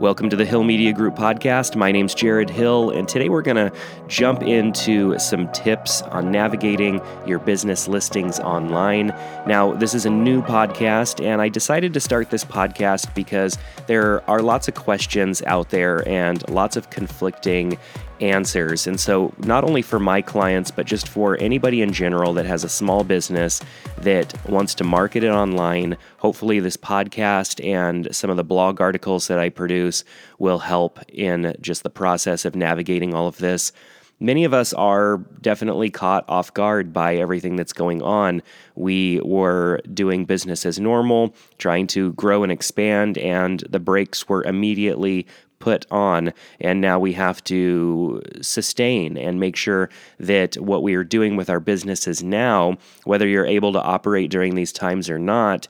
Welcome to the Hill Media Group podcast. My name's Jared Hill, and today we're going to jump into some tips on navigating your business listings online. Now, this is a new podcast, and I decided to start this podcast because there are lots of questions out there and lots of conflicting answers. And so, not only for my clients, but just for anybody in general that has a small business that wants to market it online, hopefully, this podcast and some of the blog articles that I produce will help in just the process of navigating all of this. Many of us are definitely caught off guard by everything that's going on. We were doing business as normal, trying to grow and expand, and the brakes were immediately put on, and now we have to sustain and make sure that what we are doing with our businesses now, whether you're able to operate during these times or not,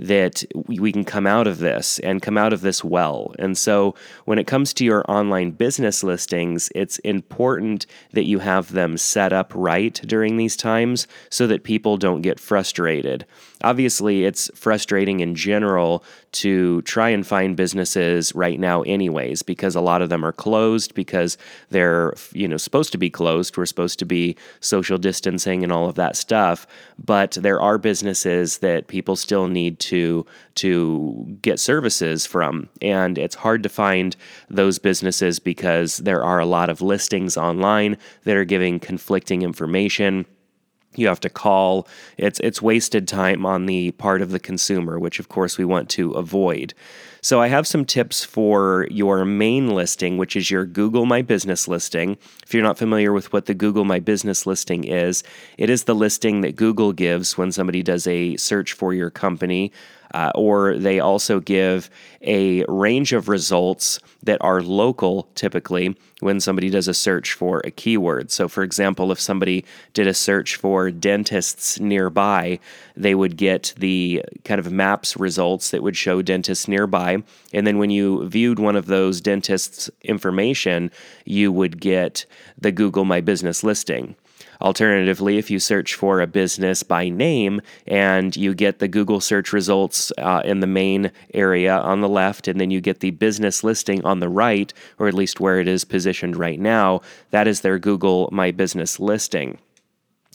that we can come out of this and come out of this well. And so, when it comes to your online business listings, it's important that you have them set up right during these times so that people don't get frustrated. Obviously, it's frustrating in general to try and find businesses right now anyways because a lot of them are closed because they're you know supposed to be closed we're supposed to be social distancing and all of that stuff but there are businesses that people still need to to to get services from. And it's hard to find those businesses because there are a lot of listings online that are giving conflicting information. You have to call. It's it's wasted time on the part of the consumer which of course we want to avoid so i have some tips for your main listing which is your google my business listing if you're not familiar with what the google my business listing is it is the listing that google gives when somebody does a search for your company uh, or they also give a range of results that are local typically when somebody does a search for a keyword. So, for example, if somebody did a search for dentists nearby, they would get the kind of maps results that would show dentists nearby. And then when you viewed one of those dentists' information, you would get the Google My Business listing. Alternatively, if you search for a business by name and you get the Google search results uh, in the main area on the left, and then you get the business listing on the right, or at least where it is positioned right now, that is their Google My Business listing.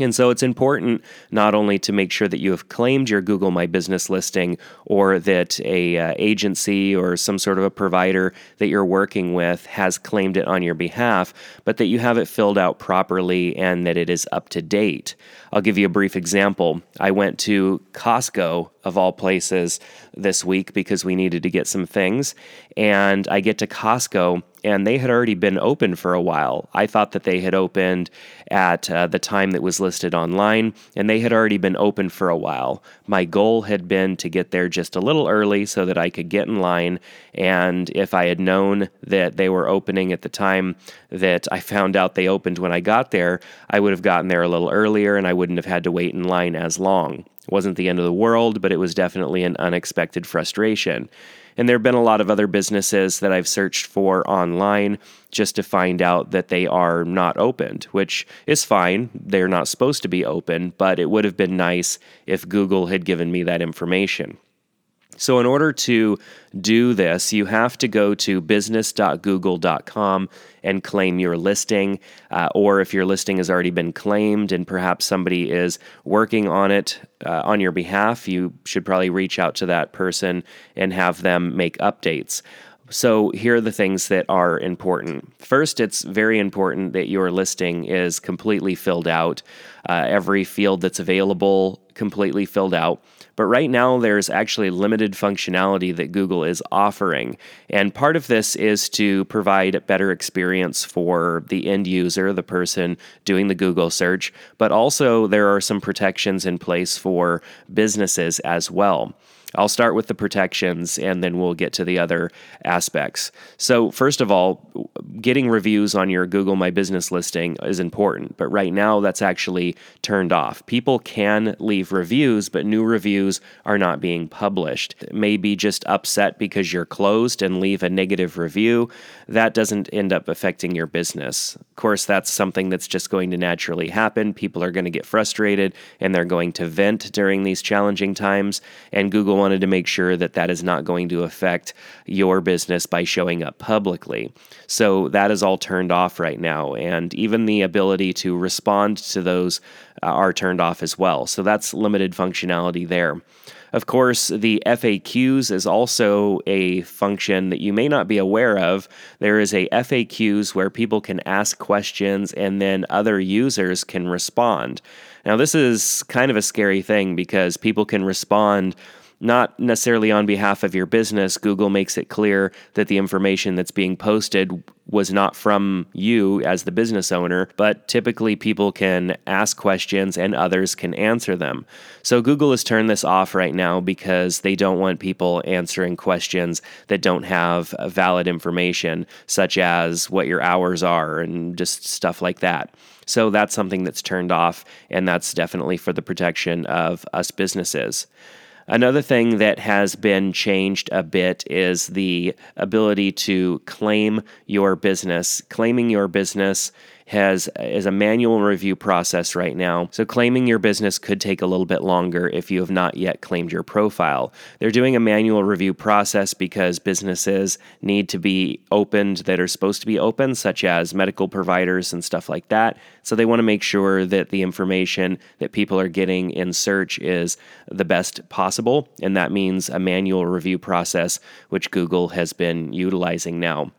And so it's important not only to make sure that you have claimed your Google My Business listing or that a uh, agency or some sort of a provider that you're working with has claimed it on your behalf, but that you have it filled out properly and that it is up to date. I'll give you a brief example. I went to Costco of all places this week because we needed to get some things. And I get to Costco and they had already been open for a while. I thought that they had opened at uh, the time that was listed online, and they had already been open for a while. My goal had been to get there just a little early so that I could get in line. And if I had known that they were opening at the time that I found out they opened when I got there, I would have gotten there a little earlier and I wouldn't have had to wait in line as long. It wasn't the end of the world, but it was definitely an unexpected frustration. And there have been a lot of other businesses that I've searched for online just to find out that they are not opened, which is fine. They're not supposed to be open, but it would have been nice if Google had given me that information. So, in order to do this, you have to go to business.google.com and claim your listing. Uh, or if your listing has already been claimed and perhaps somebody is working on it uh, on your behalf, you should probably reach out to that person and have them make updates. So, here are the things that are important. First, it's very important that your listing is completely filled out, uh, every field that's available completely filled out. But right now, there's actually limited functionality that Google is offering. And part of this is to provide a better experience for the end user, the person doing the Google search. But also, there are some protections in place for businesses as well. I'll start with the protections and then we'll get to the other aspects. So, first of all, getting reviews on your Google My Business listing is important, but right now that's actually turned off. People can leave reviews, but new reviews are not being published. Maybe just upset because you're closed and leave a negative review. That doesn't end up affecting your business. Of course, that's something that's just going to naturally happen. People are going to get frustrated and they're going to vent during these challenging times. And Google wanted to make sure that that is not going to affect your business by showing up publicly. So that is all turned off right now. And even the ability to respond to those uh, are turned off as well. So that's limited functionality there. Of course, the FAQs is also a function that you may not be aware of. There is a FAQs where people can ask questions and then other users can respond. Now, this is kind of a scary thing because people can respond not necessarily on behalf of your business. Google makes it clear that the information that's being posted was not from you as the business owner, but typically people can ask questions and others can answer them. So Google has turned this off right now because they don't want people answering questions that don't have valid information, such as what your hours are and just stuff like that. So that's something that's turned off, and that's definitely for the protection of us businesses. Another thing that has been changed a bit is the ability to claim your business. Claiming your business has is a manual review process right now. So claiming your business could take a little bit longer if you have not yet claimed your profile. They're doing a manual review process because businesses need to be opened that are supposed to be open, such as medical providers and stuff like that. So they want to make sure that the information that people are getting in search is the best possible, and that means a manual review process which Google has been utilizing now.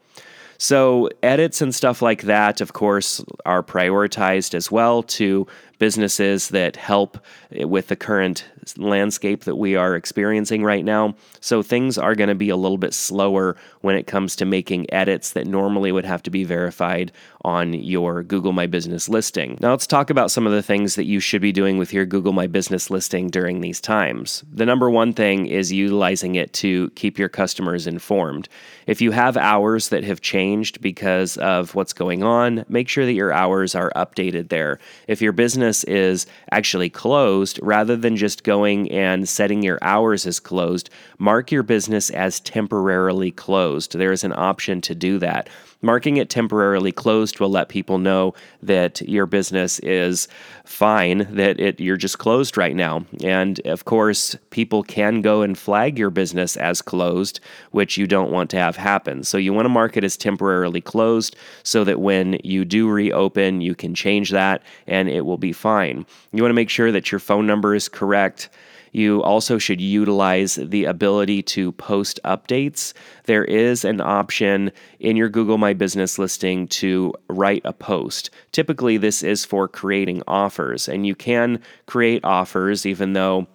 So, edits and stuff like that, of course, are prioritized as well to businesses that help with the current landscape that we are experiencing right now. So things are going to be a little bit slower when it comes to making edits that normally would have to be verified on your Google My Business listing. Now let's talk about some of the things that you should be doing with your Google My Business listing during these times. The number one thing is utilizing it to keep your customers informed. If you have hours that have changed because of what's going on, make sure that your hours are updated there. If your business is actually closed, rather than just going and setting your hours as closed, mark your business as temporarily closed. There is an option to do that. Marking it temporarily closed will let people know that your business is fine, that it, you're just closed right now. And of course, people can go and flag your business as closed, which you don't want to have happen. So you want to mark it as temporarily closed so that when you do reopen, you can change that and it will be fine. You want to make sure that your phone number is correct. You also should utilize the ability to post updates. There is an option in your Google My Business listing to write a post. Typically, this is for creating offers, and you can create offers even though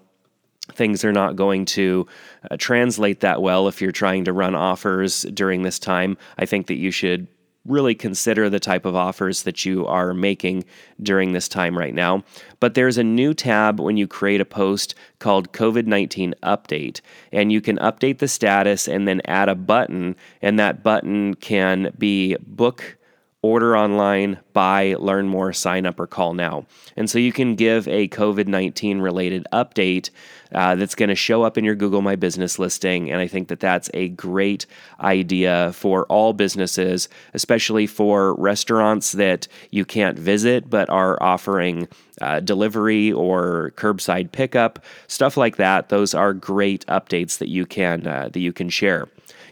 things are not going to uh, translate that well if you're trying to run offers during this time. I think that you should really consider the type of offers that you are making during this time right now. But there's a new tab when you create a post called COVID 19 Update, and you can update the status and then add a button, and that button can be book order online, buy, learn more, sign up, or call now. And so you can give a COVID 19 related update uh, that's going to show up in your Google My Business listing. And I think that that's a great idea for all businesses, especially for restaurants that you can't visit but are offering uh, delivery or curbside pickup, stuff like that. Those are great updates that you can uh, that you can share.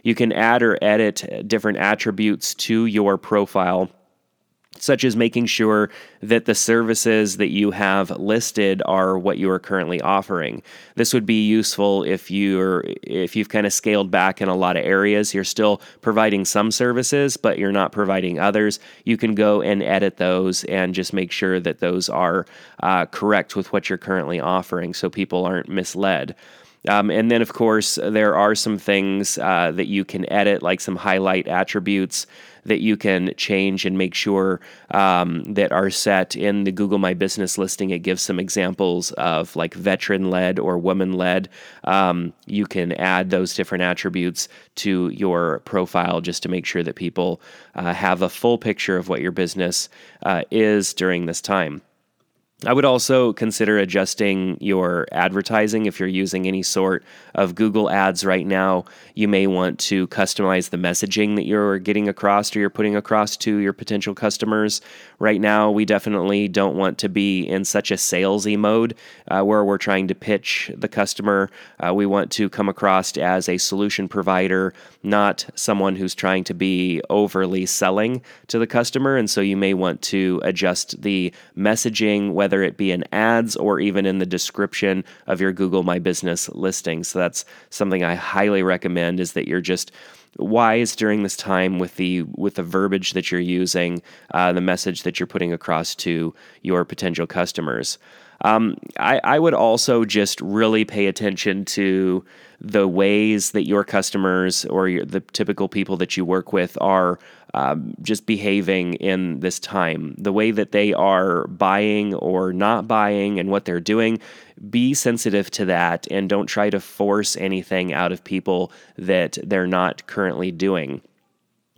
You can add or edit different attributes to your profile such as making sure that the services that you have listed are what you are currently offering. This would be useful if you're if you've kind of scaled back in a lot of areas. You're still providing some services, but you're not providing others. You can go and edit those and just make sure that those are uh, correct with what you're currently offering, so people aren't misled. Um, and then, of course, there are some things uh, that you can edit, like some highlight attributes that you can change and make sure um, that are set in the Google My Business listing. It gives some examples of like veteran led or woman led. Um, you can add those different attributes to your profile just to make sure that people uh, have a full picture of what your business uh, is during this time. I would also consider adjusting your advertising if you're using any sort of Google ads right now. You may want to customize the messaging that you're getting across or you're putting across to your potential customers. Right now, we definitely don't want to be in such a salesy mode uh, where we're trying to pitch the customer. Uh, we want to come across as a solution provider, not someone who's trying to be overly selling to the customer. And so you may want to adjust the messaging, whether it be in ads or even in the description of your Google My Business listing. So that's something I highly recommend is that you're just wise during this time with the with the verbiage that you're using, uh, the message that you're putting across to your potential customers. Um, I, I would also just really pay attention to the ways that your customers or your, the typical people that you work with are um, just behaving in this time, the way that they are buying or not buying and what they're doing. Be sensitive to that and don't try to force anything out of people that they're not currently doing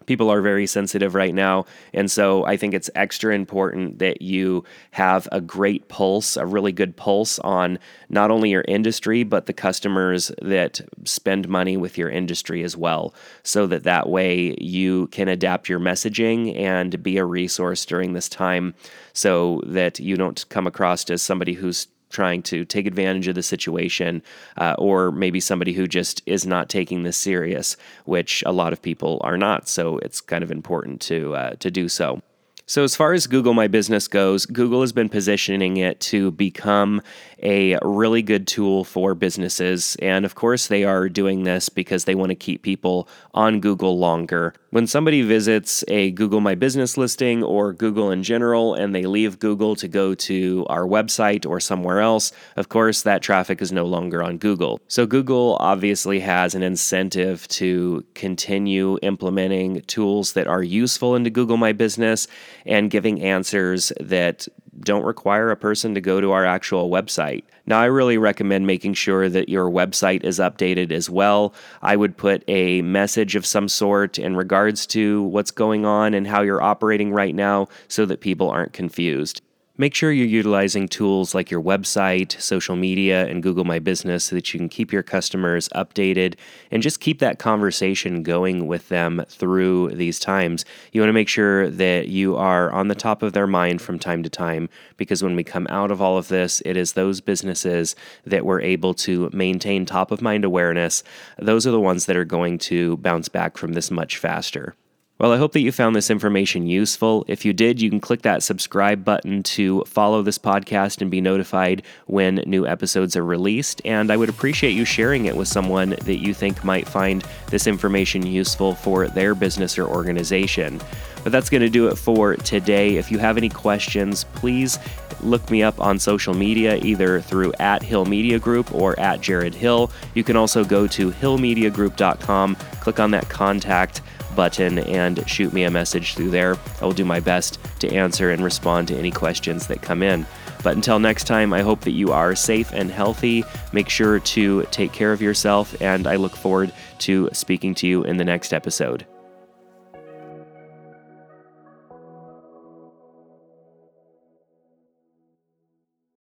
people are very sensitive right now. And so I think it's extra important that you have a great pulse, a really good pulse on not only your industry, but the customers that spend money with your industry as well. So that that way you can adapt your messaging and be a resource during this time so that you don't come across as somebody who's trying to take advantage of the situation, uh, or maybe somebody who just is not taking this serious, which a lot of people are not. So it's kind of important to uh, to do so. So, as far as Google My Business goes, Google has been positioning it to become a really good tool for businesses. And of course, they are doing this because they want to keep people on Google longer. When somebody visits a Google My Business listing or Google in general and they leave Google to go to our website or somewhere else, of course, that traffic is no longer on Google. So, Google obviously has an incentive to continue implementing tools that are useful into Google My Business and giving answers that don't require a person to go to our actual website. Now, I really recommend making sure that your website is updated as well. I would put a message of some sort in regards to what's going on and how you're operating right now so that people aren't confused. Make sure you're utilizing tools like your website, social media, and Google My Business so that you can keep your customers updated and just keep that conversation going with them through these times. You want to make sure that you are on the top of their mind from time to time because when we come out of all of this, it is those businesses that we're able to maintain top of mind awareness. Those are the ones that are going to bounce back from this much faster. Well, I hope that you found this information useful. If you did, you can click that subscribe button to follow this podcast and be notified when new episodes are released. And I would appreciate you sharing it with someone that you think might find this information useful for their business or organization. But that's going to do it for today. If you have any questions, please look me up on social media, either through at Hill Media Group or at Jared Hill. You can also go to hillmediagroup.com, click on that contact button and shoot me a message through there. I will do my best to answer and respond to any questions that come in. But until next time, I hope that you are safe and healthy. Make sure to take care of yourself, and I look forward to speaking to you in the next episode.